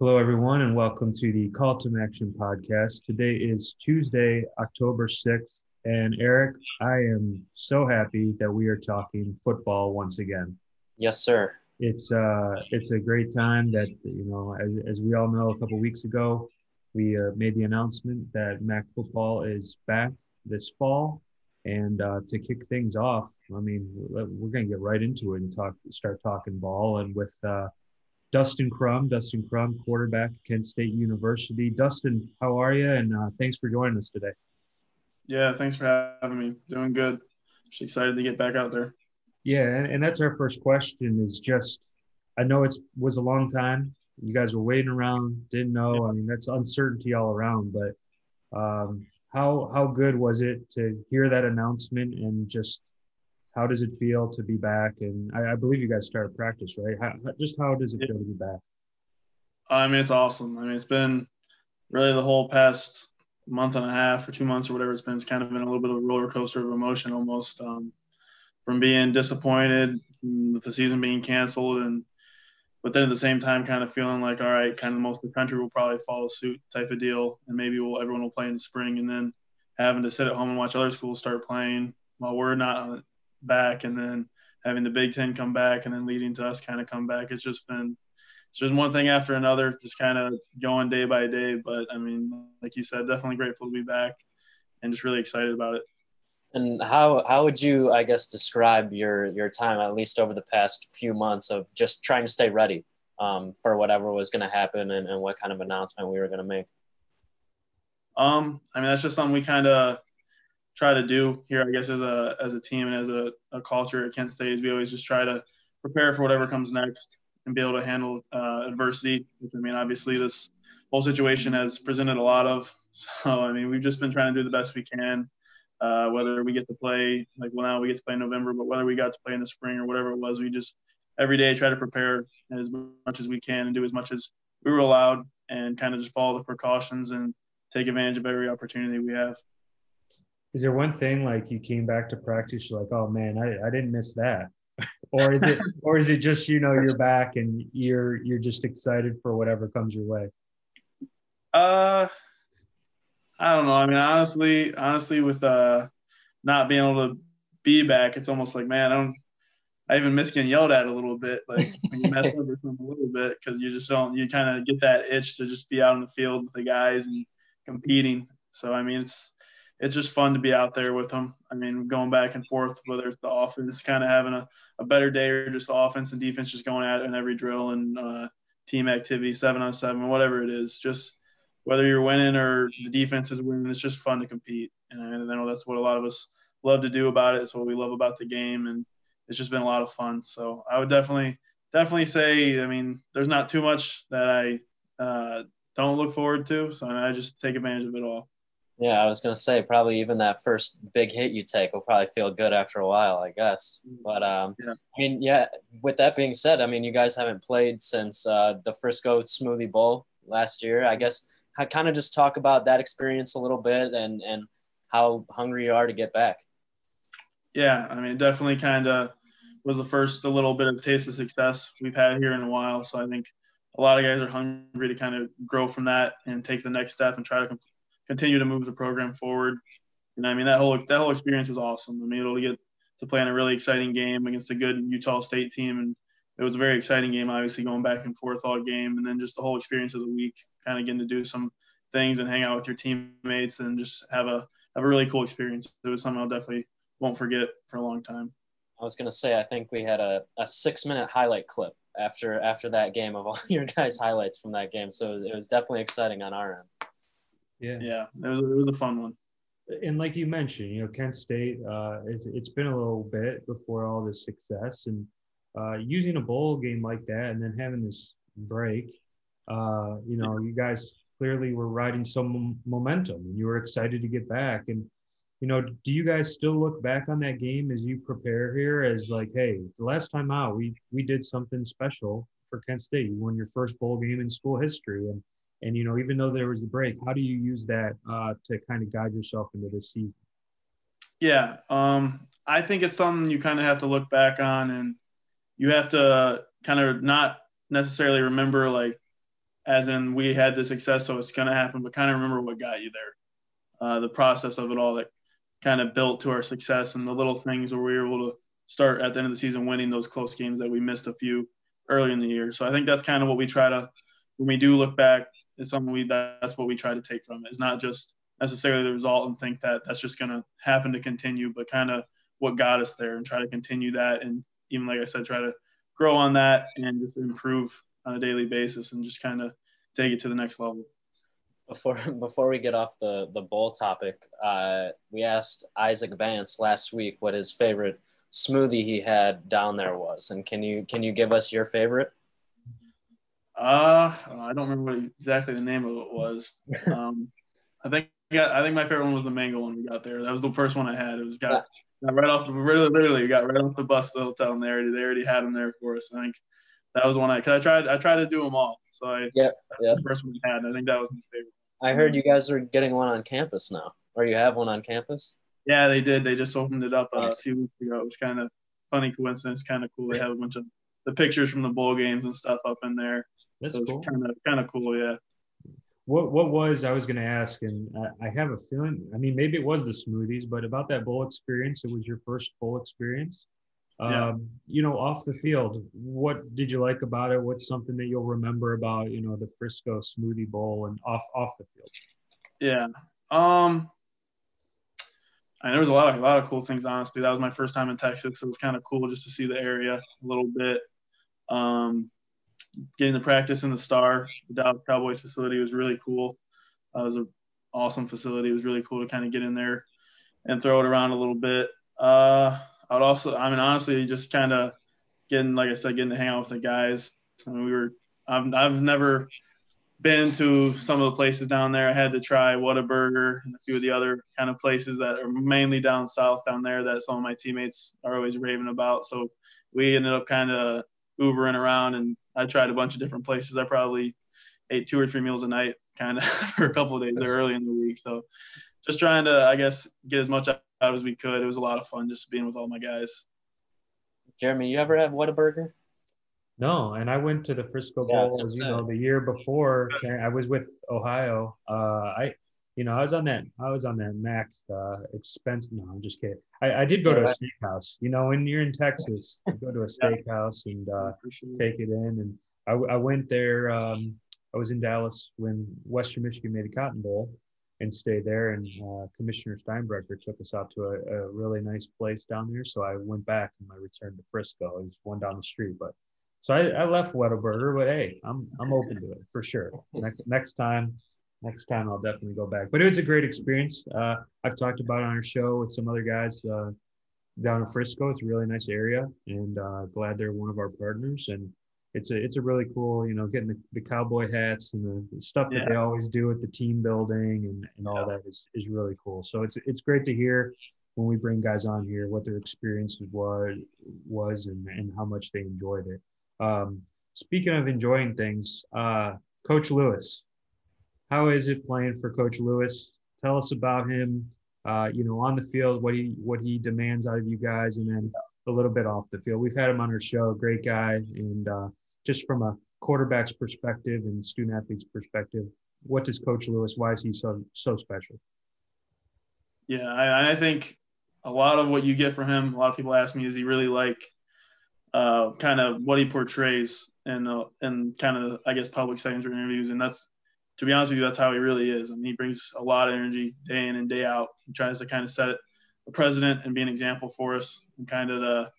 Hello, everyone, and welcome to the Call to Action podcast. Today is Tuesday, October 6th. And Eric, I am so happy that we are talking football once again. Yes, sir. It's uh, it's a great time that you know, as, as we all know, a couple weeks ago, we uh, made the announcement that MAC football is back this fall. And uh, to kick things off, I mean, we're going to get right into it and talk, start talking ball. And with uh, Dustin Crum. Dustin Crum, quarterback Kent State University. Dustin, how are you? And uh, thanks for joining us today. Yeah, thanks for having me. Doing good. Just excited to get back out there. Yeah, and that's our first question. Is just, I know it was a long time. You guys were waiting around, didn't know. I mean, that's uncertainty all around. But um, how how good was it to hear that announcement and just how does it feel to be back? And I, I believe you guys started practice, right? How, just how does it feel to be back? I mean, it's awesome. I mean, it's been really the whole past month and a half or two months or whatever it's been. It's kind of been a little bit of a roller coaster of emotion almost um, from being disappointed with the season being canceled and but then at the same time kind of feeling like all right kind of most of the country will probably follow suit type of deal and maybe we'll everyone will play in the spring and then having to sit at home and watch other schools start playing while we're not back and then having the Big Ten come back and then leading to us kind of come back. It's just been it's just one thing after another, just kind of going day by day. But I mean, like you said, definitely grateful to be back and just really excited about it. And how how would you, I guess, describe your your time, at least over the past few months, of just trying to stay ready um, for whatever was going to happen and, and what kind of announcement we were going to make? Um, I mean, that's just something we kind of try to do here, I guess, as a as a team and as a, a culture at Kent State is we always just try to prepare for whatever comes next and be able to handle uh, adversity. I mean, obviously, this whole situation has presented a lot of. So, I mean, we've just been trying to do the best we can. Uh, whether we get to play, like, well, now we get to play in November, but whether we got to play in the spring or whatever it was, we just every day try to prepare as much as we can and do as much as we were allowed and kind of just follow the precautions and take advantage of every opportunity we have is there one thing like you came back to practice you're like oh man i, I didn't miss that. Or is it or is it just you know you're back and you're you're just excited for whatever comes your way? Uh i don't know. I mean honestly honestly with uh not being able to be back it's almost like man i don't I even miss getting yelled at a little bit, like when you mess up or something a little bit, because you just don't, you kind of get that itch to just be out in the field with the guys and competing. So I mean, it's it's just fun to be out there with them. I mean, going back and forth, whether it's the offense kind of having a, a better day or just the offense and defense just going at it in every drill and uh, team activity, seven on seven, whatever it is. Just whether you're winning or the defense is winning, it's just fun to compete. And I know that's what a lot of us love to do about it. It's what we love about the game. And it's just been a lot of fun. So I would definitely, definitely say, I mean, there's not too much that I uh, don't look forward to. So I just take advantage of it all. Yeah, I was gonna say probably even that first big hit you take will probably feel good after a while, I guess. But um, yeah. I mean, yeah. With that being said, I mean, you guys haven't played since uh, the Frisco Smoothie Bowl last year. I guess I kind of just talk about that experience a little bit and and how hungry you are to get back. Yeah, I mean, definitely kind of was the first a little bit of taste of success we've had here in a while. So I think a lot of guys are hungry to kind of grow from that and take the next step and try to continue to move the program forward. And I mean that whole that whole experience was awesome. I mean, able to get to play in a really exciting game against a good Utah State team, and it was a very exciting game. Obviously, going back and forth all game, and then just the whole experience of the week, kind of getting to do some things and hang out with your teammates, and just have a have a really cool experience. It was something I'll definitely won't forget for a long time. I was gonna say I think we had a, a six minute highlight clip after after that game of all your guys' highlights from that game, so it was definitely exciting on our end. Yeah, yeah, it was a, it was a fun one. And like you mentioned, you know, Kent State, uh, it's, it's been a little bit before all this success, and uh, using a bowl game like that, and then having this break, uh, you know, you guys clearly were riding some momentum, and you were excited to get back. And you know, do you guys still look back on that game as you prepare here as like, hey, the last time out, we we did something special for Kent State. You won your first bowl game in school history, and and you know, even though there was a break, how do you use that uh, to kind of guide yourself into this season? Yeah, um, I think it's something you kind of have to look back on, and you have to kind of not necessarily remember like as in we had the success, so it's going to happen, but kind of remember what got you there. Uh, the process of it all that kind of built to our success and the little things where we were able to start at the end of the season winning those close games that we missed a few early in the year. So I think that's kind of what we try to, when we do look back, it's something we, that's what we try to take from it. It's not just necessarily the result and think that that's just going to happen to continue, but kind of what got us there and try to continue that. And even like I said, try to grow on that and just improve on a daily basis and just kind of take it to the next level. Before before we get off the the bowl topic, uh, we asked Isaac Vance last week what his favorite smoothie he had down there was, and can you can you give us your favorite? Uh, I don't remember what exactly the name of it was. Um, I think I think my favorite one was the mango one we got there. That was the first one I had. It was got, got right off the literally, literally got right off the bus to the hotel and they already they already had them there for us. I think that was one I because I tried I tried to do them all. So I yeah yeah the first one we had. I think that was my favorite. I heard you guys are getting one on campus now, or you have one on campus. Yeah, they did. They just opened it up uh, nice. a few weeks ago. It was kind of funny coincidence, kind of cool. They have a bunch of the pictures from the bowl games and stuff up in there. That's so cool. Kind of kind of cool, yeah. What what was I was going to ask, and I, I have a feeling. I mean, maybe it was the smoothies, but about that bowl experience, it was your first bowl experience. Yeah. Um, you know, off the field, what did you like about it? What's something that you'll remember about, you know, the Frisco Smoothie Bowl and off off the field? Yeah. Um, and there was a lot of a lot of cool things. Honestly, that was my first time in Texas. So it was kind of cool just to see the area a little bit. Um, getting the practice in the Star, the Dallas Cowboys facility was really cool. Uh, it was an awesome facility. It was really cool to kind of get in there and throw it around a little bit. Uh, I would also, I mean, honestly, just kind of getting, like I said, getting to hang out with the guys. I mean, we were, I've, I've never been to some of the places down there. I had to try Whataburger and a few of the other kind of places that are mainly down south down there that some of my teammates are always raving about. So we ended up kind of Ubering around and I tried a bunch of different places. I probably ate two or three meals a night kind of for a couple of days there early in the week. So just trying to, I guess, get as much out as we could. It was a lot of fun just being with all my guys. Jeremy, you ever have Whataburger? No, and I went to the Frisco Bowl, yeah, as you know, the year before. I was with Ohio. Uh, I, you know, I was on that. I was on that MAC uh, expense. No, I'm just kidding. I, I did go to a steakhouse. You know, when you're in Texas, you go to a steakhouse and uh, take it in. And I, I went there. Um, I was in Dallas when Western Michigan made a Cotton Bowl, and stayed there. And uh, Commissioner Steinbrecher took us out to a, a, really nice place down there. So I went back and I returned to Frisco. It was one down the street, but so I, I left Whataburger. But hey, I'm I'm open to it for sure. Next next time, next time I'll definitely go back. But it was a great experience. Uh, I've talked about it on our show with some other guys uh, down in Frisco. It's a really nice area, and uh, glad they're one of our partners. And it's a it's a really cool, you know, getting the, the cowboy hats and the, the stuff that yeah. they always do at the team building and, and all yeah. that is, is really cool. So it's it's great to hear when we bring guys on here what their experiences was was and, and how much they enjoyed it. Um, speaking of enjoying things, uh, Coach Lewis, how is it playing for Coach Lewis? Tell us about him. Uh, you know, on the field, what he what he demands out of you guys, and then a little bit off the field. We've had him on our show, great guy, and uh, just from a quarterback's perspective and student athlete's perspective, what does Coach Lewis? Why is he so so special? Yeah, I, I think a lot of what you get from him. A lot of people ask me, is he really like uh, kind of what he portrays in the in kind of I guess public settings or interviews, and that's to be honest with you, that's how he really is. I and mean, he brings a lot of energy day in and day out. He tries to kind of set the president and be an example for us and kind of the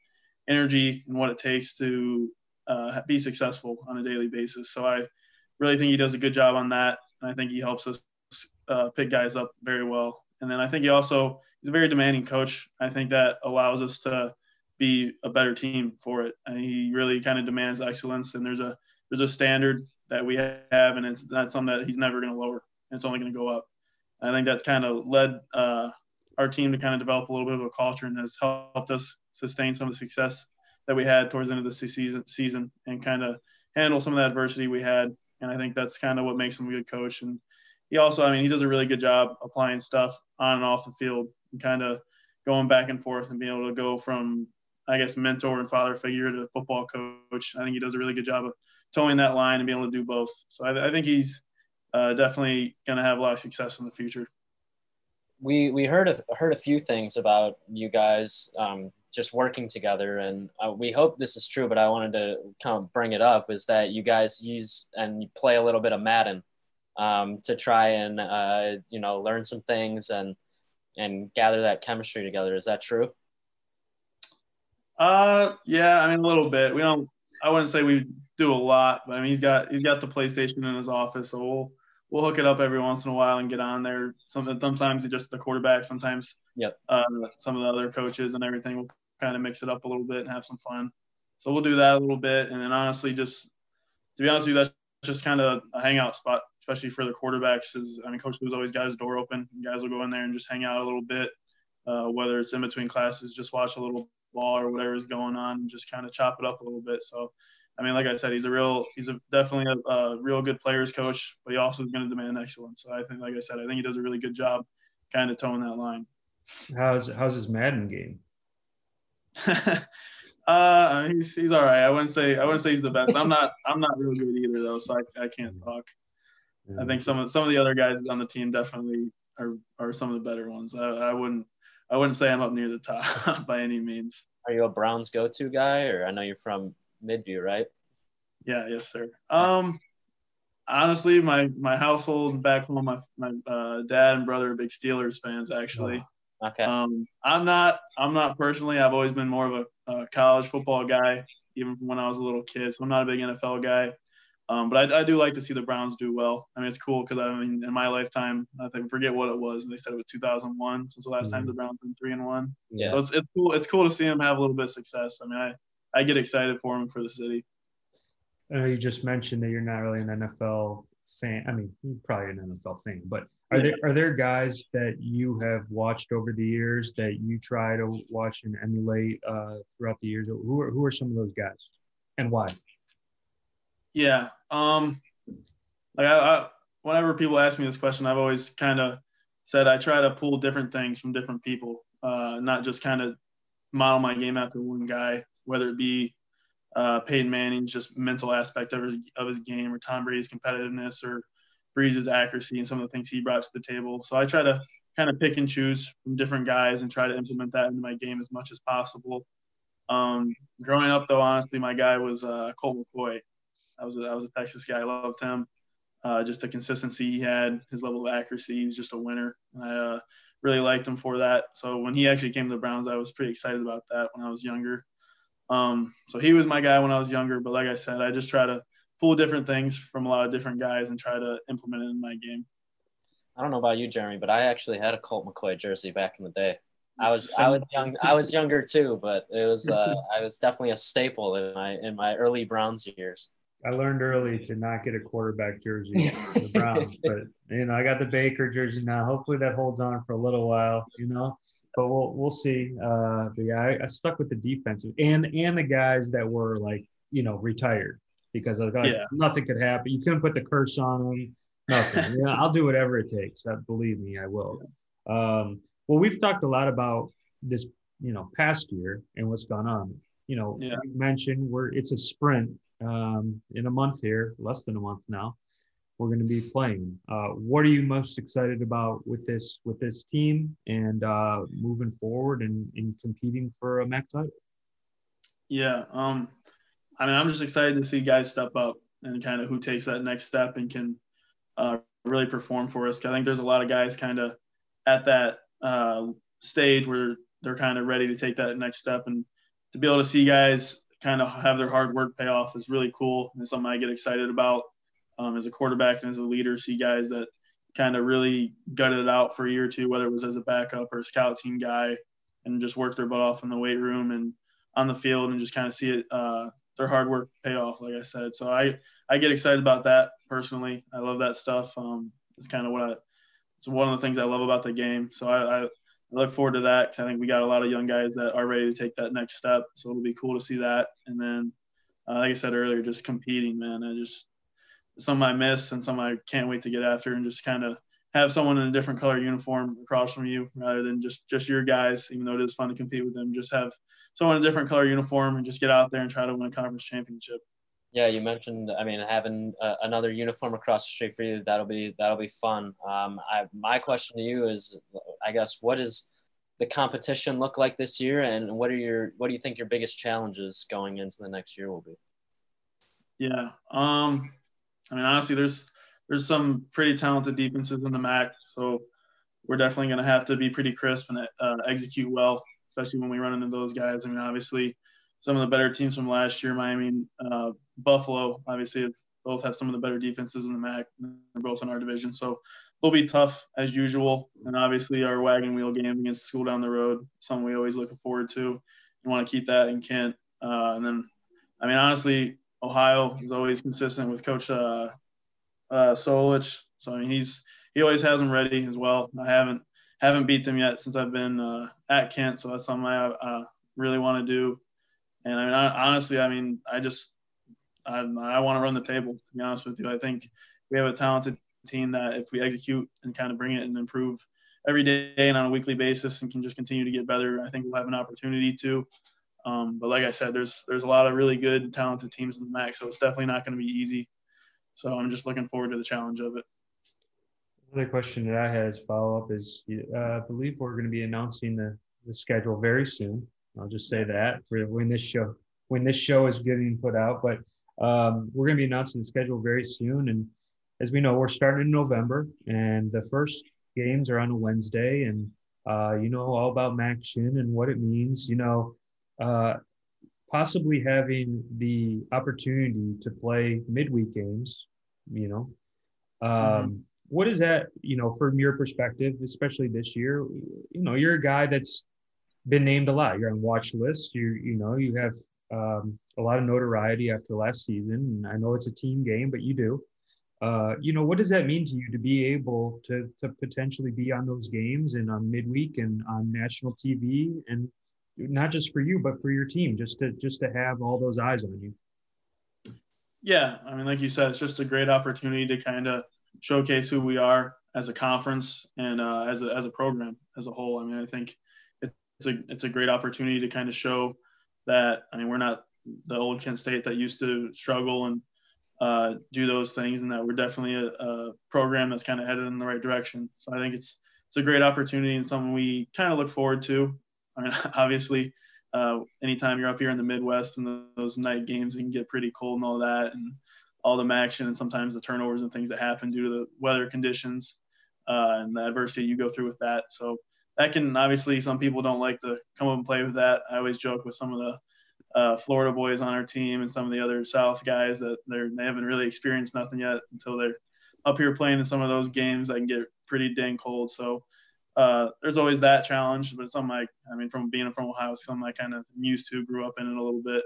energy and what it takes to uh, be successful on a daily basis. So I really think he does a good job on that. And I think he helps us uh, pick guys up very well. And then I think he also he's a very demanding coach. I think that allows us to be a better team for it. And he really kind of demands excellence. And there's a there's a standard that we have, and it's not something that he's never going to lower. It's only going to go up. I think that's kind of led uh, our team to kind of develop a little bit of a culture and has helped us sustain some of the success that we had towards the end of the season, season and kind of handle some of the adversity we had. And I think that's kind of what makes him a good coach. And he also, I mean, he does a really good job applying stuff on and off the field and kind of going back and forth and being able to go from I guess, mentor and father figure to football coach. I think he does a really good job of toeing that line and being able to do both. So I, I think he's uh, definitely going to have a lot of success in the future. We we heard a, heard a few things about you guys um, just working together, and uh, we hope this is true. But I wanted to kind of bring it up is that you guys use and play a little bit of Madden um, to try and uh, you know learn some things and and gather that chemistry together. Is that true? Uh, yeah, I mean a little bit. We don't. I wouldn't say we do a lot, but I mean he's got he's got the PlayStation in his office, so we'll we'll hook it up every once in a while and get on there. Some, sometimes it's just the quarterback, sometimes yep. Uh, some of the other coaches and everything. We'll kind of mix it up a little bit and have some fun. So we'll do that a little bit, and then honestly, just to be honest with you, that's just kind of a hangout spot, especially for the quarterbacks. Is I mean, Coach Lou's always got his door open. Guys will go in there and just hang out a little bit, uh, whether it's in between classes, just watch a little ball or whatever is going on, and just kind of chop it up a little bit. So, I mean, like I said, he's a real, he's a definitely a, a real good players coach, but he also is going to demand excellence. So I think, like I said, I think he does a really good job, kind of toeing that line. How's how's his Madden game? uh, he's he's all right. I wouldn't say I wouldn't say he's the best. I'm not I'm not really good either though, so I, I can't mm. talk. I think some of some of the other guys on the team definitely are are some of the better ones. I, I wouldn't I wouldn't say I'm up near the top by any means. Are you a Browns go-to guy, or I know you're from Midview, right? Yeah, yes, sir. Um, honestly, my my household back home, my my uh, dad and brother are big Steelers fans, actually. Oh, okay. Um, I'm not. I'm not personally. I've always been more of a, a college football guy, even when I was a little kid. So I'm not a big NFL guy. Um, but I, I, do like to see the Browns do well. I mean, it's cool because I mean, in my lifetime, I think forget what it was. And they said it was 2001 since the last mm-hmm. time the Browns been three and one. Yeah. So it's, it's cool. It's cool to see them have a little bit of success. I mean, I, I get excited for them for the city. I know you just mentioned that you're not really an NFL fan. I mean, you're probably an NFL fan, but are there are there guys that you have watched over the years that you try to watch and emulate uh, throughout the years? Who are who are some of those guys, and why? Yeah. Um, like I, I, whenever people ask me this question, I've always kind of said I try to pull different things from different people, uh, not just kind of model my game after one guy, whether it be uh, Peyton Manning's just mental aspect of his of his game, or Tom Brady's competitiveness, or Brees's accuracy and some of the things he brought to the table. So I try to kind of pick and choose from different guys and try to implement that into my game as much as possible. Um, growing up, though, honestly, my guy was uh, Colt McCoy. I was a, I was a Texas guy. I loved him. Uh, just the consistency he had, his level of accuracy. He's just a winner. And I uh, really liked him for that. So when he actually came to the Browns, I was pretty excited about that when I was younger. Um, so he was my guy when I was younger. But like I said, I just try to pull different things from a lot of different guys and try to implement it in my game. I don't know about you, Jeremy, but I actually had a Colt McCoy jersey back in the day. I was I was young I was younger too, but it was uh, I was definitely a staple in my in my early Browns years. I learned early to not get a quarterback jersey the Browns, but you know I got the Baker jersey now. Hopefully that holds on for a little while, you know. But we'll we'll see. Uh, but yeah, I, I stuck with the defensive and and the guys that were like you know retired because like, yeah. nothing could happen. You couldn't put the curse on them. Nothing. yeah, I'll do whatever it takes. Uh, believe me, I will. Um, well, we've talked a lot about this, you know, past year and what's gone on. You know, yeah. you mentioned we're it's a sprint um, in a month here, less than a month now. We're going to be playing. Uh, what are you most excited about with this with this team and uh, moving forward and, and competing for a MAC title? Yeah, um, I mean, I'm just excited to see guys step up and kind of who takes that next step and can uh, really perform for us. I think there's a lot of guys kind of at that uh, stage where they're kind of ready to take that next step and to be able to see guys kind of have their hard work pay off is really cool and something I get excited about um, as a quarterback and as a leader. See guys that kind of really gutted it out for a year or two, whether it was as a backup or a scout team guy, and just worked their butt off in the weight room and on the field, and just kind of see it uh, their hard work pay off. Like I said, so I I get excited about that personally. I love that stuff. Um, it's kind of what I it's one of the things I love about the game. So I, I I look forward to that because I think we got a lot of young guys that are ready to take that next step. So it'll be cool to see that. And then, uh, like I said earlier, just competing, man. I just some I miss and some I can't wait to get after and just kind of have someone in a different color uniform across from you rather than just just your guys. Even though it is fun to compete with them, just have someone in a different color uniform and just get out there and try to win a conference championship. Yeah, you mentioned. I mean, having uh, another uniform across the street for you that'll be that'll be fun. Um, I, my question to you is, I guess, what does the competition look like this year, and what are your what do you think your biggest challenges going into the next year will be? Yeah, um, I mean, honestly, there's there's some pretty talented defenses in the MAC, so we're definitely going to have to be pretty crisp and uh, execute well, especially when we run into those guys. I mean, obviously, some of the better teams from last year, Miami, uh, Buffalo, obviously, both have some of the better defenses in the MAC. They're both in our division, so they'll be tough as usual. And obviously, our wagon wheel game against school down the road, something we always look forward to. You want to keep that in Kent. Uh, and then, I mean, honestly, Ohio is always consistent with Coach uh, uh, Solich. So I mean, he's he always has them ready as well. I haven't haven't beat them yet since I've been uh, at Kent, so that's something I uh, really want to do. And I mean, I, honestly, I mean, I just I, I want to run the table. To be honest with you, I think we have a talented team that if we execute and kind of bring it and improve every day and on a weekly basis and can just continue to get better, I think we'll have an opportunity to. Um, but like I said, there's there's a lot of really good, talented teams in the MAC, so it's definitely not going to be easy. So I'm just looking forward to the challenge of it. Another question that I had as follow up is uh, I believe we're going to be announcing the, the schedule very soon. I'll just say that when this show when this show is getting put out, but um, we're going to be announcing the schedule very soon. And as we know, we're starting in November, and the first games are on a Wednesday. And uh, you know all about MACtion and what it means. You know, uh, possibly having the opportunity to play midweek games. You know, um, mm-hmm. what is that? You know, from your perspective, especially this year. You know, you're a guy that's been named a lot. You're on watch list. You you know you have um, a lot of notoriety after last season. And I know it's a team game, but you do. Uh, you know, what does that mean to you to be able to to potentially be on those games and on midweek and on national TV and not just for you but for your team, just to just to have all those eyes on you. Yeah, I mean, like you said, it's just a great opportunity to kind of showcase who we are as a conference and uh, as a as a program as a whole. I mean, I think it's a it's a great opportunity to kind of show that I mean we're not the old Kent State that used to struggle and uh, do those things, and that we're definitely a, a program that's kind of headed in the right direction. So I think it's it's a great opportunity and something we kind of look forward to. I mean, obviously, uh, anytime you're up here in the Midwest and those night games, can get pretty cold and all that, and all the action and sometimes the turnovers and things that happen due to the weather conditions uh, and the adversity you go through with that. So that can obviously some people don't like to come up and play with that. I always joke with some of the uh, Florida boys on our team and some of the other South guys that they're they haven't really experienced nothing yet until they're up here playing in some of those games that can get pretty dang cold. So uh, there's always that challenge, but it's something like I mean from being from Ohio, it's something I kind of used to, grew up in it a little bit.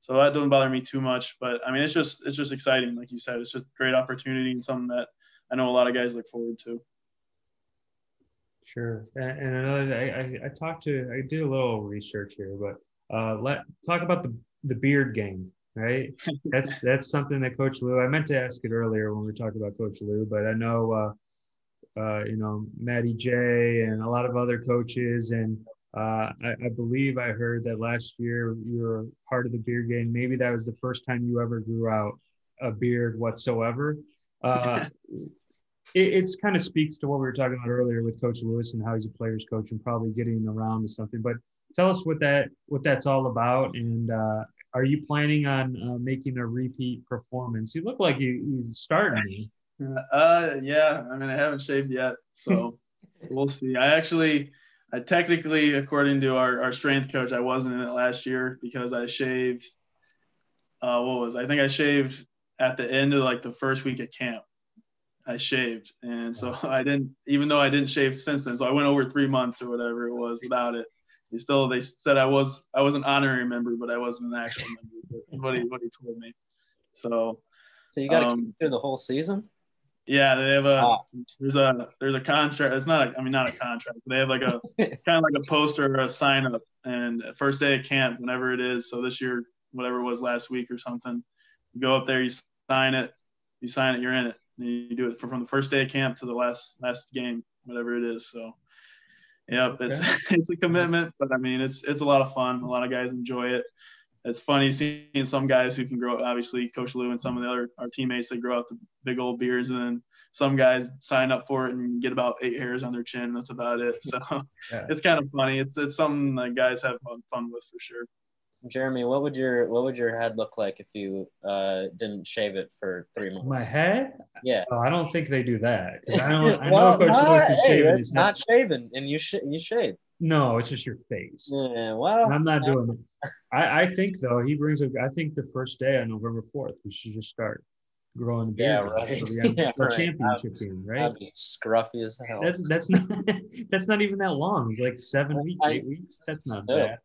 So that doesn't bother me too much. But I mean it's just it's just exciting, like you said. It's just great opportunity and something that I know a lot of guys look forward to. Sure. And, and another, I, I, I, talked to, I did a little research here, but uh, let talk about the the beard game, right? that's that's something that Coach Lou. I meant to ask it earlier when we were talking about Coach Lou, but I know, uh, uh, you know, Maddie J and a lot of other coaches, and uh, I, I believe I heard that last year you were part of the beard game. Maybe that was the first time you ever grew out a beard whatsoever. Uh, it it's kind of speaks to what we were talking about earlier with Coach Lewis and how he's a player's coach and probably getting around to something. But tell us what that what that's all about, and uh, are you planning on uh, making a repeat performance? You look like you you started me. Uh, yeah. I mean, I haven't shaved yet, so we'll see. I actually, I technically, according to our, our strength coach, I wasn't in it last year because I shaved. Uh, what was I think I shaved at the end of like the first week at camp. I shaved, and so I didn't. Even though I didn't shave since then, so I went over three months or whatever it was without it. He still they said I was I was an honorary member, but I wasn't an actual member. what he what he told me. So. So you got to um, through the whole season. Yeah, they have a ah. there's a there's a contract. It's not a, I mean not a contract. They have like a kind of like a poster or a sign up, and first day of camp, whenever it is. So this year, whatever it was last week or something, you go up there, you sign it, you sign it, you're in it. You do it from the first day of camp to the last last game, whatever it is. So, yeah, it's okay. it's a commitment, but I mean, it's it's a lot of fun. A lot of guys enjoy it. It's funny seeing some guys who can grow. Obviously, Coach Lou and some of the other our teammates that grow out the big old beards, and then some guys sign up for it and get about eight hairs on their chin. That's about it. So yeah. it's kind of funny. It's it's something that guys have fun with for sure. Jeremy, what would your what would your head look like if you uh, didn't shave it for three months? My head? Yeah. Oh, I don't think they do that. I don't. I well, know Coach Lewis is hey, shaving. It's not head. shaven, and you sh- you shave. No, it's just your face. Yeah. Well, I'm not doing it. I, I think though he brings a. I think the first day on November fourth we should just start growing beard. Yeah, right. For the, yeah, right. championship game, right? That'd be scruffy as hell. That's that's not that's not even that long. It's like seven weeks, eight weeks. That's not still. bad.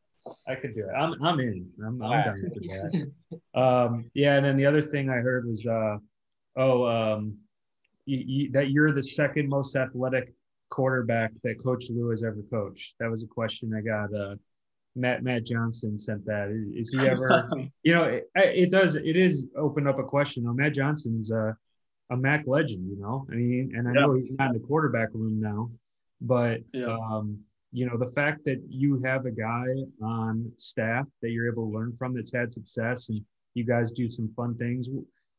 I could do it. I'm I'm in. I'm, I'm done with that. um, yeah, and then the other thing I heard was, uh, oh, um, you, you, that you're the second most athletic quarterback that Coach Lou has ever coached. That was a question I got. Uh, Matt Matt Johnson sent that. Is, is he ever? you know, it, it, does. It is open up a question. Now, Matt Johnson's a, a MAC legend. You know, I mean, and I yeah. know he's not in the quarterback room now, but yeah. um, you know, the fact that you have a guy on staff that you're able to learn from that's had success, and you guys do some fun things.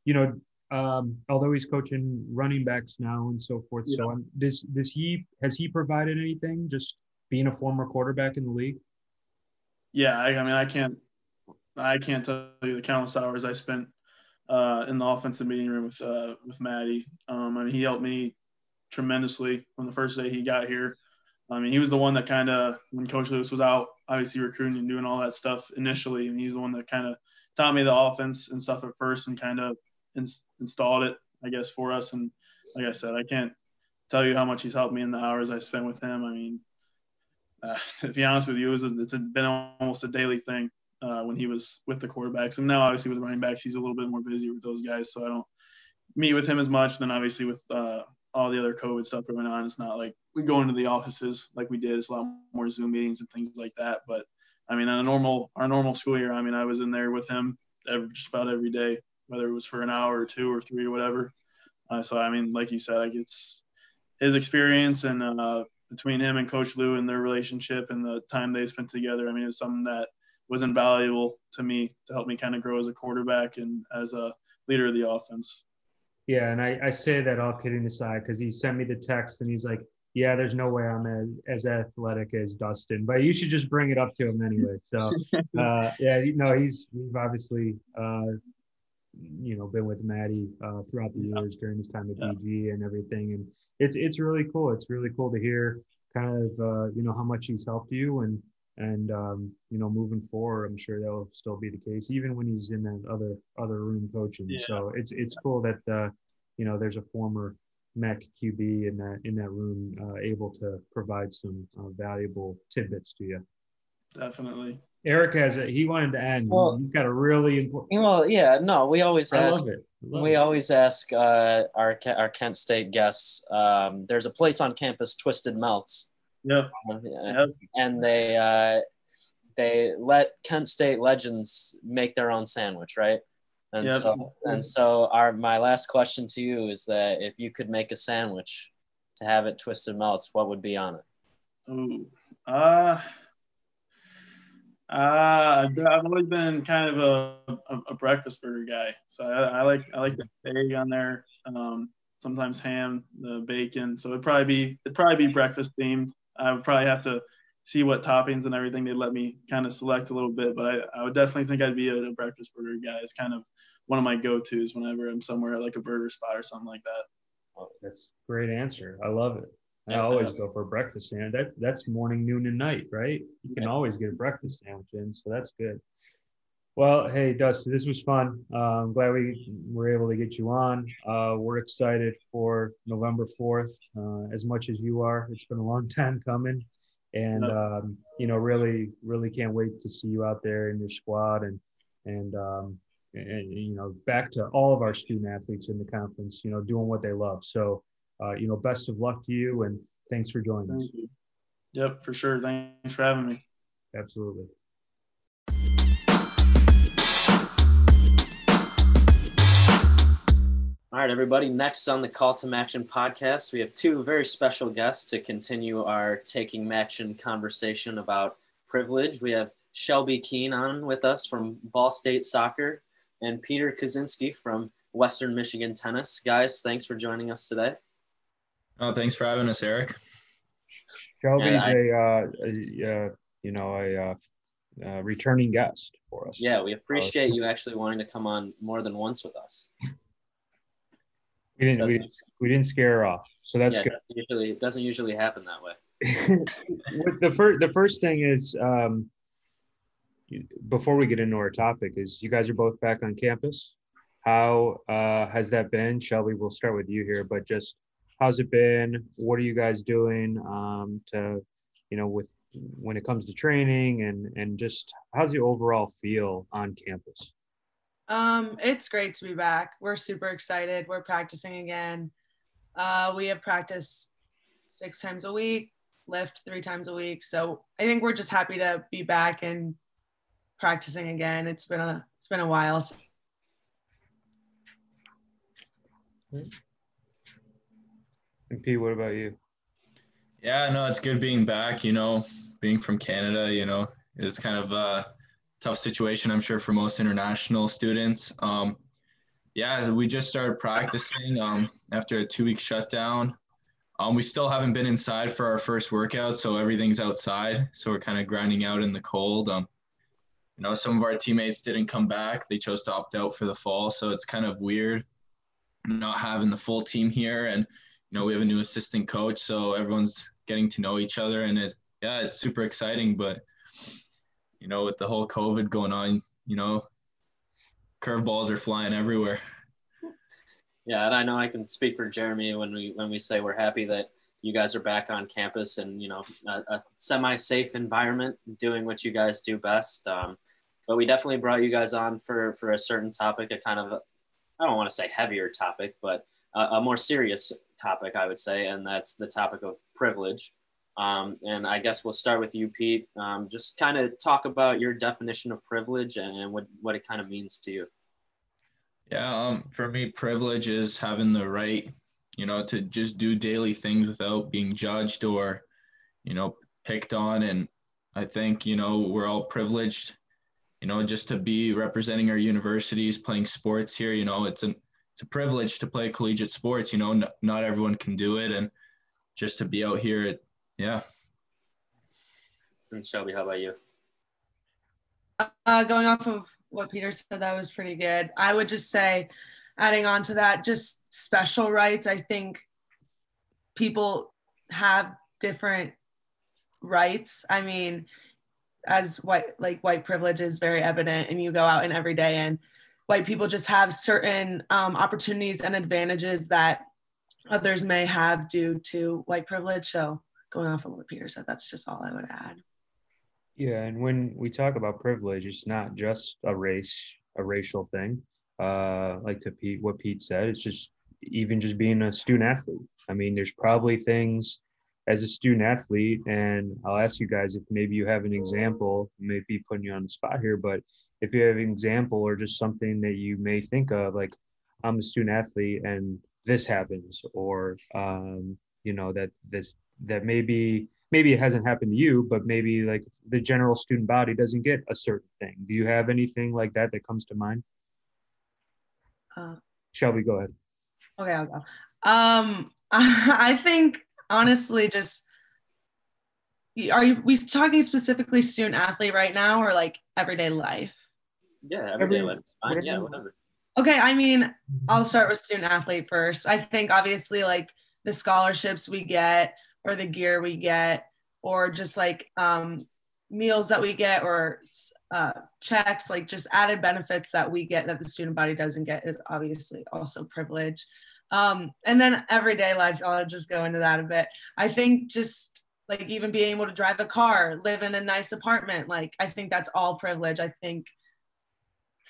You know, um, although he's coaching running backs now and so forth. Yeah. So, um, does does he has he provided anything? Just being a former quarterback in the league yeah, I, I, mean, I can't, I can't tell you the countless hours I spent uh, in the offensive meeting room with uh, with Maddie. Um, I mean, he helped me tremendously from the first day he got here. I mean, he was the one that kind of, when Coach Lewis was out, obviously recruiting and doing all that stuff initially, and he's the one that kind of taught me the offense and stuff at first and kind of ins- installed it, I guess, for us. And like I said, I can't tell you how much he's helped me in the hours I spent with him. I mean, uh, to be honest with you, it was a, it's been almost a daily thing uh, when he was with the quarterbacks. And now, obviously, with running backs, he's a little bit more busy with those guys, so I don't meet with him as much. Then, obviously, with uh, all the other COVID stuff going on, it's not like we go into the offices like we did. It's a lot more Zoom meetings and things like that. But I mean, on a normal our normal school year, I mean, I was in there with him every, just about every day, whether it was for an hour or two or three or whatever. Uh, so I mean, like you said, like it's his experience and uh, between him and Coach Lou and their relationship and the time they spent together. I mean, it's something that was invaluable to me to help me kind of grow as a quarterback and as a leader of the offense. Yeah, and I, I say that all kidding aside because he sent me the text and he's like, "Yeah, there's no way I'm as, as athletic as Dustin, but you should just bring it up to him anyway." So, uh, yeah, you know, he's we've obviously uh, you know been with Maddie uh, throughout the years during his time at yeah. BG and everything, and it's it's really cool. It's really cool to hear kind of uh, you know how much he's helped you and and um, you know moving forward, I'm sure that'll still be the case even when he's in that other other room coaching. Yeah. So it's it's cool that uh, you know there's a former MAC QB in that in that room uh, able to provide some uh, valuable tidbits to you. Definitely. Eric has it. He wanted to add Well, he's got a really important. Well, yeah, no, we always I ask. we it. always ask uh, our our Kent State guests. Um, there's a place on campus, Twisted Melts. Yeah. yep. And they uh, they let Kent State legends make their own sandwich, right? And yep. so and so our my last question to you is that if you could make a sandwich to have it Twisted Melts, what would be on it? Ooh. Uh uh, I've always been kind of a, a, a breakfast burger guy, so I, I, like I like the egg on there. Um, sometimes ham, the bacon. So it'd probably be it'd probably be breakfast themed. I would probably have to see what toppings and everything they'd let me kind of select a little bit, but I, I would definitely think I'd be a, a breakfast burger guy. It's kind of one of my go-tos whenever I'm somewhere at like a burger spot or something like that. Oh, that's great answer. I love it. I always go for a breakfast sandwich. That's that's morning, noon, and night, right? You can always get a breakfast sandwich in, so that's good. Well, hey, Dustin, this was fun. Uh, I'm glad we were able to get you on. Uh, we're excited for November 4th, uh, as much as you are. It's been a long time coming, and um, you know, really, really can't wait to see you out there in your squad and and um, and you know, back to all of our student athletes in the conference, you know, doing what they love. So uh, you know, best of luck to you and thanks for joining Thank us. You. Yep, for sure. Thanks for having me. Absolutely. All All right, everybody. Next on the Call to MACtion podcast, we have two very special guests to continue our Taking MACtion conversation about privilege. We have Shelby Keene on with us from Ball State Soccer and Peter Kaczynski from Western Michigan Tennis. Guys, thanks for joining us today. Oh, thanks for having us, Eric. Shelby's I, a, uh, a uh, you know, a uh, uh, returning guest for us. Yeah, we appreciate you actually wanting to come on more than once with us. We didn't, we, didn't, we didn't scare her off, so that's yeah, good. Usually, it doesn't usually happen that way. the first, the first thing is, um, before we get into our topic, is you guys are both back on campus. How uh, has that been, Shelby? We'll start with you here, but just how's it been? What are you guys doing um, to, you know, with when it comes to training and and just how's the overall feel on campus? Um, it's great to be back. We're super excited. We're practicing again. Uh, we have practice six times a week, lift three times a week. So I think we're just happy to be back and practicing again. It's been a it's been a while. And P, what about you? Yeah, no, it's good being back. You know, being from Canada, you know, is kind of a tough situation, I'm sure, for most international students. Um, yeah, we just started practicing um, after a two week shutdown. Um, we still haven't been inside for our first workout, so everything's outside. So we're kind of grinding out in the cold. Um, you know, some of our teammates didn't come back. They chose to opt out for the fall. So it's kind of weird not having the full team here. And, you know, we have a new assistant coach. So everyone's getting to know each other. And it, yeah, it's super exciting. But, you know, with the whole COVID going on, you know, curveballs are flying everywhere. Yeah, and I know I can speak for Jeremy when we when we say we're happy that you guys are back on campus and you know a, a semi-safe environment, doing what you guys do best. Um, but we definitely brought you guys on for for a certain topic, a kind of I don't want to say heavier topic, but a, a more serious topic, I would say, and that's the topic of privilege. Um, and I guess we'll start with you, Pete. Um, just kind of talk about your definition of privilege and, what, what it kind of means to you. Yeah, um, for me, privilege is having the right, you know, to just do daily things without being judged or, you know, picked on. And I think, you know, we're all privileged, you know, just to be representing our universities, playing sports here. You know, it's an it's a privilege to play collegiate sports. You know, n- not everyone can do it, and just to be out here, yeah. And Shelby, how about you? Uh, going off of what Peter said, that was pretty good. I would just say, adding on to that, just special rights. I think people have different rights. I mean, as white, like white privilege is very evident, and you go out in every day, and white people just have certain um, opportunities and advantages that others may have due to white privilege. So, going off of what Peter said, that's just all I would add. Yeah, and when we talk about privilege, it's not just a race, a racial thing. Uh, like to Pete, what Pete said, it's just even just being a student athlete. I mean, there's probably things as a student athlete, and I'll ask you guys if maybe you have an example, maybe putting you on the spot here, but if you have an example or just something that you may think of, like I'm a student athlete and this happens, or um, you know that this that maybe maybe it hasn't happened to you, but maybe like the general student body doesn't get a certain thing. Do you have anything like that that comes to mind? Uh, Shelby, go ahead. Okay, I'll go. Um, I think honestly, just are you, we talking specifically student athlete right now, or like everyday life? Yeah, everyday Every, life. Fine. Yeah, whatever. Okay, I mean, I'll start with student athlete first. I think obviously like the scholarships we get or the gear we get or just like um, meals that we get or uh, checks like just added benefits that we get that the student body doesn't get is obviously also privilege. Um, and then everyday life i'll just go into that a bit. I think just like even being able to drive a car live in a nice apartment like i think that's all privilege. I think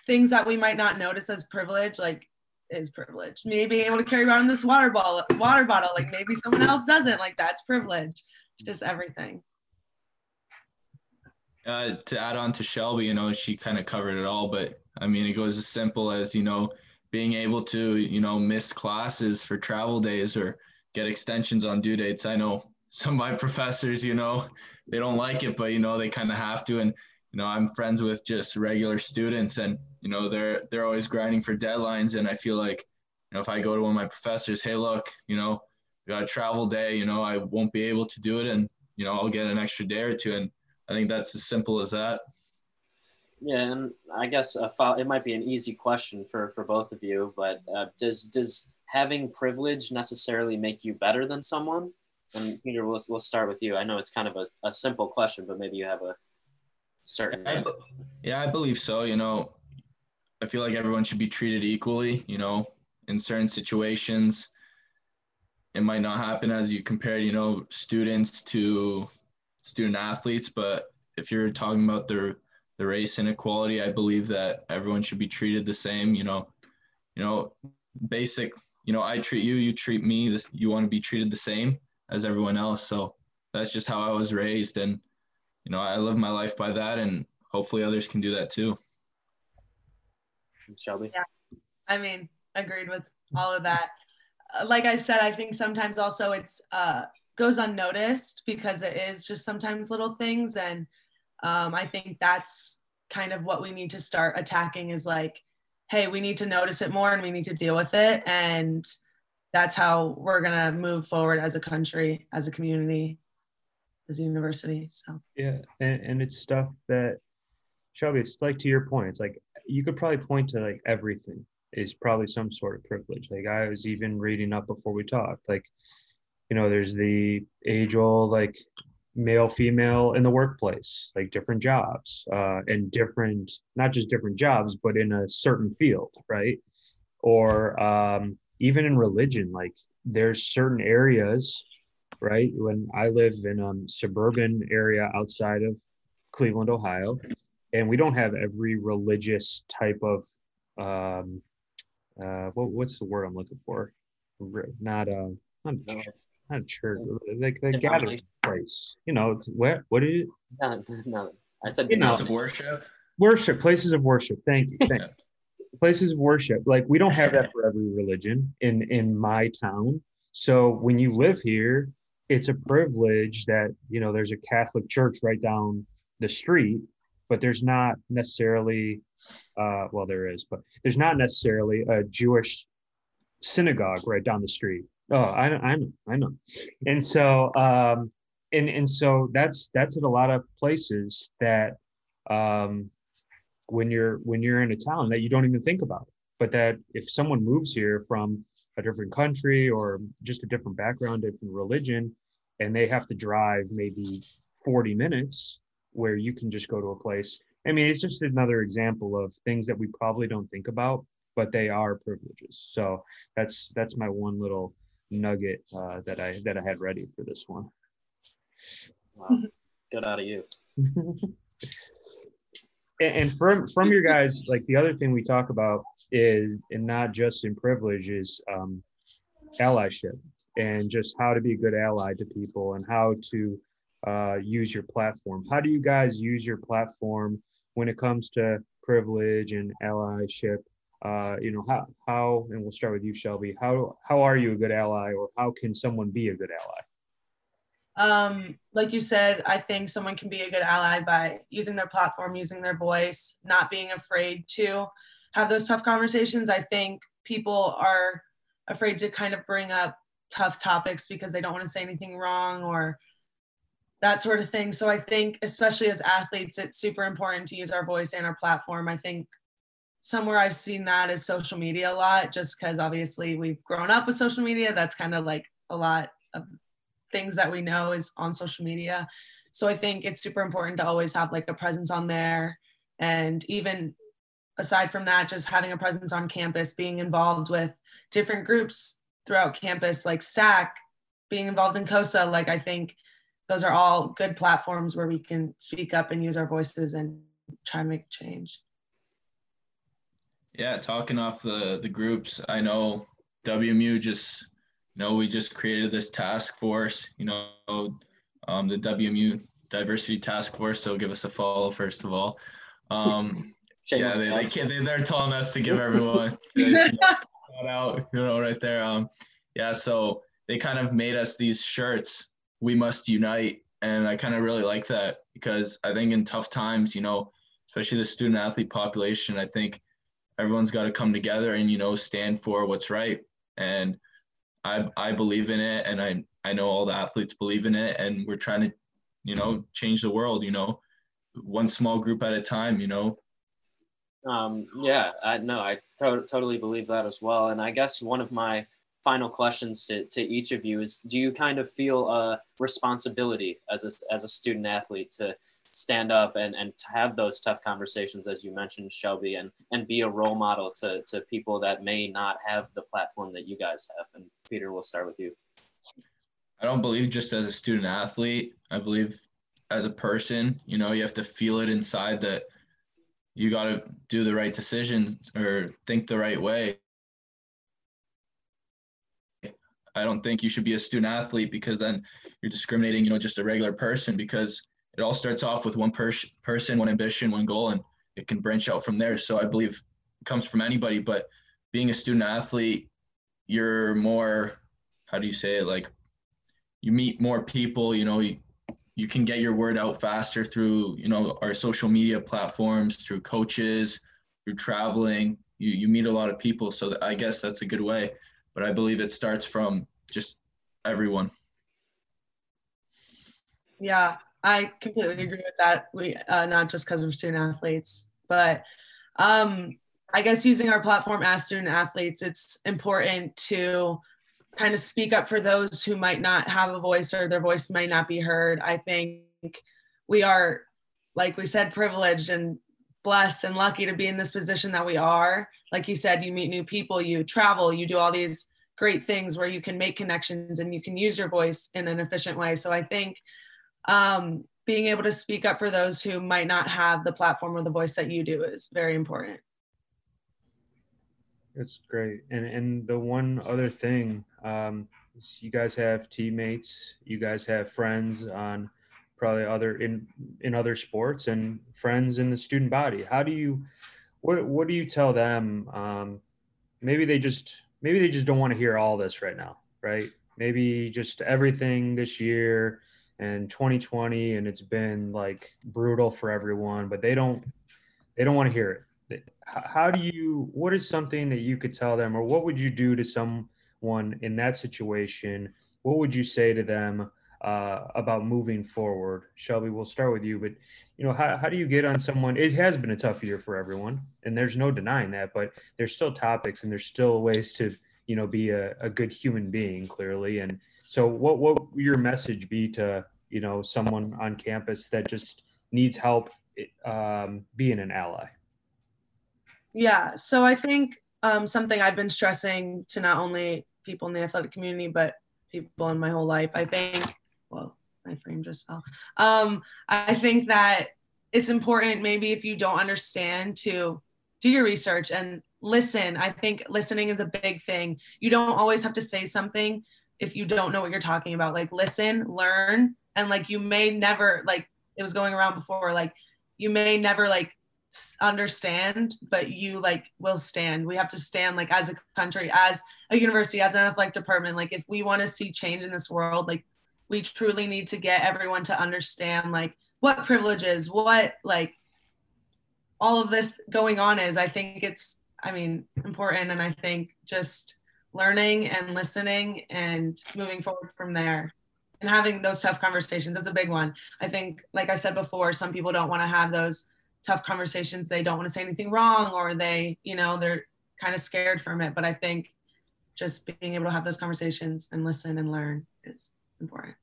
things that we might not notice as privilege like is privilege. Me being able to carry around this water bottle, water bottle, like maybe someone else doesn't. Like that's privilege. Just everything. Uh, to add on to Shelby, you know, she kind of covered it all, but I mean, it goes as simple as you know, being able to, you know, miss classes for travel days or get extensions on due dates. I know some of my professors, you know, they don't like it, but you know, they kind of have to. And you know, I'm friends with just regular students, and you know, they're they're always grinding for deadlines. And I feel like, you know, if I go to one of my professors, hey, look, you know, we got a travel day, you know, I won't be able to do it, and you know, I'll get an extra day or two. And I think that's as simple as that. Yeah, and I guess uh, it might be an easy question for for both of you, but uh, does does having privilege necessarily make you better than someone? And Peter, we'll, we'll start with you. I know it's kind of a, a simple question, but maybe you have a certain yeah. Yeah, I believe so. You know, I feel like everyone should be treated equally. You know, in certain situations, it might not happen as you compare, you know, students to student athletes. But if you're talking about the the race inequality, I believe that everyone should be treated the same. You know, you know, basic. You know, I treat you, you treat me. This, you want to be treated the same as everyone else. So that's just how I was raised. And, you know, I live my life by that and hopefully others can do that too. Shelby? Yeah. I mean, agreed with all of that. Uh, like I said, I think sometimes also it's uh, goes unnoticed because it is just sometimes little things. And um, I think that's kind of what we need to start attacking is like, hey, we need to notice it more and we need to deal with it. And that's how we're gonna move forward as a country, as a community, as a university. So yeah, and, and it's stuff that Shelby, it's like to your point, it's like you could probably point to like everything is probably some sort of privilege. Like I was even reading up before we talked, like, you know, there's the age old like male female in the workplace like different jobs uh, and different not just different jobs but in a certain field right or um, even in religion like there's certain areas right? When i live in a suburban area outside of cleveland ohio and we don't have every religious type of um uh what, what's the word i'm looking for? Not a not, not a church like the gathering place. You know it's where what is it? No, no. i said you know. worship? Worship places of worship. Thank you thank you. Places of worship. Like we don't have that for every religion in in my town. So when you live here it's a privilege that you know there's a catholic church right down the street but there's not necessarily uh, well there is but there's not necessarily a jewish synagogue right down the street. Oh i, I know i know. And so um and and so that's that's at a lot of places that um when you're when you're in a town that you don't even think about but that if someone moves here from a different country or just a different background different religion and they have to drive maybe 40 minutes where you can just go to a place. I mean it's just another example of things that we probably don't think about but they are privileges. So that's that's my one little nugget uh, that i that i had ready for this one. Wow good out of you and from from your guys like the other thing we talk about is and not just in privilege is um, allyship and just how to be a good ally to people and how to uh, use your platform. How do you guys use your platform when it comes to privilege and allyship? Uh, you know how how and we'll start with you shelby. How how are you a good ally or how can someone be a good ally um, like you said, I think someone can be a good ally by using their platform, using their voice, not being afraid to have those tough conversations. I think people are afraid to kind of bring up tough topics because they don't want to say anything wrong or that sort of thing. So I think, especially as athletes, it's super important to use our voice and our platform. I think somewhere I've seen that is social media a lot, just because obviously we've grown up with social media. That's kind of like a lot of things that we know is on social media. So I think it's super important to always have like a presence on there. And even aside from that, just having a presence on campus, being involved with different groups throughout campus, like SAAC, being involved in COSA, like I think those are all good platforms where we can speak up and use our voices and try to make change. Yeah, talking off the the groups, I know WMU just know, we just created this task force, you know, um, the WMU Diversity Task Force. So give us a follow, first of all. Um, yeah, they, they can't, they, they're telling us to give everyone shout out, you know, right there. Um, yeah, so they kind of made us these shirts. We must unite, and I kind of really like that because I think in tough times, you know, especially the student athlete population, I think everyone's got to come together and you know stand for what's right. And I I believe in it, and I I know all the athletes believe in it, and we're trying to, you know, change the world. You know, one small group at a time. You know, um, yeah, I no, I to- totally believe that as well. And I guess one of my final questions to, to each of you is do you kind of feel a responsibility as a, as a student athlete to stand up and, and have those tough conversations as you mentioned shelby and, and be a role model to, to people that may not have the platform that you guys have and peter we'll start with you i don't believe just as a student athlete i believe as a person you know you have to feel it inside that you got to do the right decisions or think the right way. I don't think you should be a student athlete because then you're discriminating, you know, just a regular person because it all starts off with one per- person, one ambition, one goal, and it can branch out from there. So I believe it comes from anybody, but being a student athlete, you're more, how do you say it? Like you meet more people, you know, you, you can get your word out faster through you know our social media platforms through coaches through traveling you, you meet a lot of people so i guess that's a good way but i believe it starts from just everyone yeah i completely agree with that we uh, not just because we're student athletes but um i guess using our platform as student athletes it's important to kind of speak up for those who might not have a voice or their voice might not be heard. I think we are, like we said, privileged and blessed and lucky to be in this position that we are. Like you said, you meet new people, you travel, you do all these great things where you can make connections and you can use your voice in an efficient way. So I think um, being able to speak up for those who might not have the platform or the voice that you do is very important. It's great. And and the one other thing, um, you guys have teammates, you guys have friends on probably other in in other sports and friends in the student body. How do you what what do you tell them? Um, maybe they just maybe they just don't want to hear all this right now, right? Maybe just everything this year and 2020 and it's been like brutal for everyone, but they don't they don't want to hear it. How do you what is something that you could tell them or what would you do to someone in that situation? What would you say to them uh, about moving forward? Shelby we'll start with you but you know how, how do you get on someone? It has been a tough year for everyone and there's no denying that but there's still topics and there's still ways to you know be a, a good human being clearly and so what what would your message be to you know someone on campus that just needs help um, being an ally yeah. So I think um, something I've been stressing to not only people in the athletic community, but people in my whole life. I think, well, my frame just fell. Um, I think that it's important, maybe if you don't understand, to do your research and listen. I think listening is a big thing. You don't always have to say something if you don't know what you're talking about. Like, listen, learn, and like, you may never, like, it was going around before, like, you may never, like, understand but you like will stand we have to stand like as a country as a university as an athletic department like if we want to see change in this world like we truly need to get everyone to understand like what privileges what like all of this going on is i think it's i mean important and i think just learning and listening and moving forward from there. And having those tough conversations is a big one. I think like i said before some people don't want to have those tough conversations. They don't want to say anything wrong or they you know they're kind of scared from it. But i think just being able to have those conversations and listen and learn is important.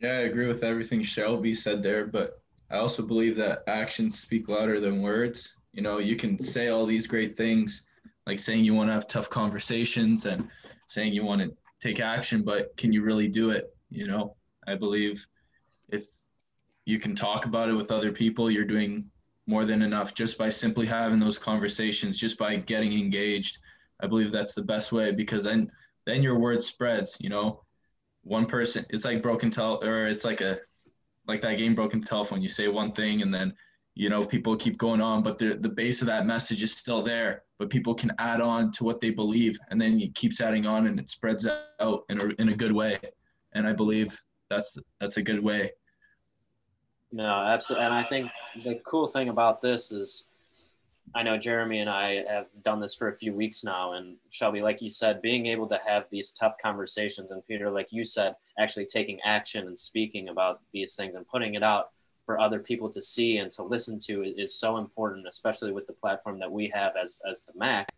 Yeah i agree with everything shelby said there but i also believe that actions speak louder than words. You know you can say all these great things like saying you want to have tough conversations and saying you want to take action but can you really do it? You know i believe if you can talk about it with other people you're doing more than enough just by simply having those conversations just by getting engaged. I believe that's the best way because then then your word spreads you know. One person it's like broken tel or it's like a like that game broken telephone. You say one thing and then you know people keep going on but the, the base of that message is still there but people can add on to what they believe and then it keeps adding on and it spreads out in a, in a good way. And i believe that's that's a good way. No absolutely and i think the cool thing about this is i know jeremy and i have done this for a few weeks now and shelby like you said being able to have these tough conversations and peter like you said actually taking action and speaking about these things and putting it out for other people to see and to listen to is so important, especially with the platform that we have as, as the MAC.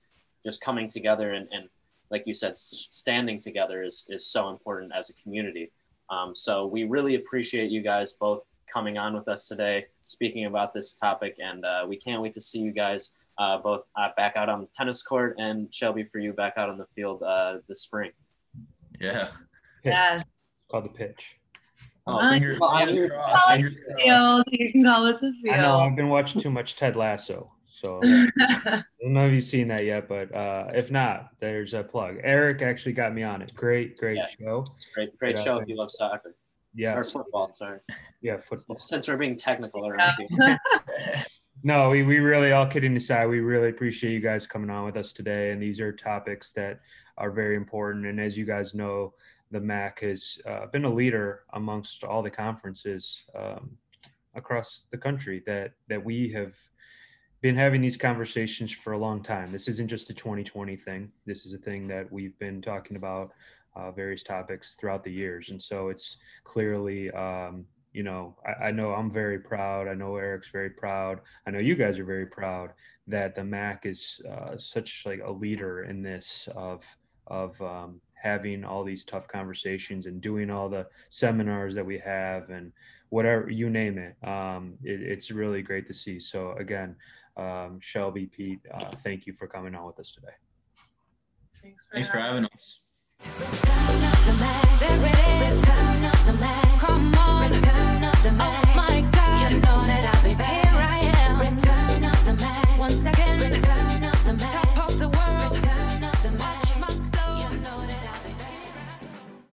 Just coming together and, and like you said, standing together is, is so important as a community. Um, so we really appreciate you guys both coming on with us today, speaking about this topic, and uh, we can't wait to see you guys uh, both uh, back out on the tennis court and Shelby for you back out on the field uh, this spring. Yeah. Yeah. called the pitch. Oh, fingers, fingers crossed. Fingers crossed. Field. You can call it the field. I know I've been watching too much Ted Lasso. So I don't know if you've seen that yet, but uh, if not, there's a plug. Eric actually got me on it. Great, great yeah. show. It's great, great show if you love soccer. Yeah. Or football, sorry. Yeah, football. Since we're being technical around here. no, we, we really, all kidding aside, we really appreciate you guys coming on with us today. And these are topics that are very important. And as you guys know, the MAC has uh, been a leader amongst all the conferences um, across the country that that we have been having these conversations for a long time. This isn't just a 2020 thing. This is a thing that we've been talking about uh, various topics throughout the years, and so it's clearly. Um, you know, I, I, know I'm very proud. I know Eric's very proud. I know you guys are very proud that the MAC is uh, such like a leader in this of of um, having all these tough conversations and doing all the seminars that we have and whatever you name it. Um, it it's really great to see. So again, um, Shelby, Pete, uh, thank you for coming on with us today. Thanks for, Thanks having, for having us.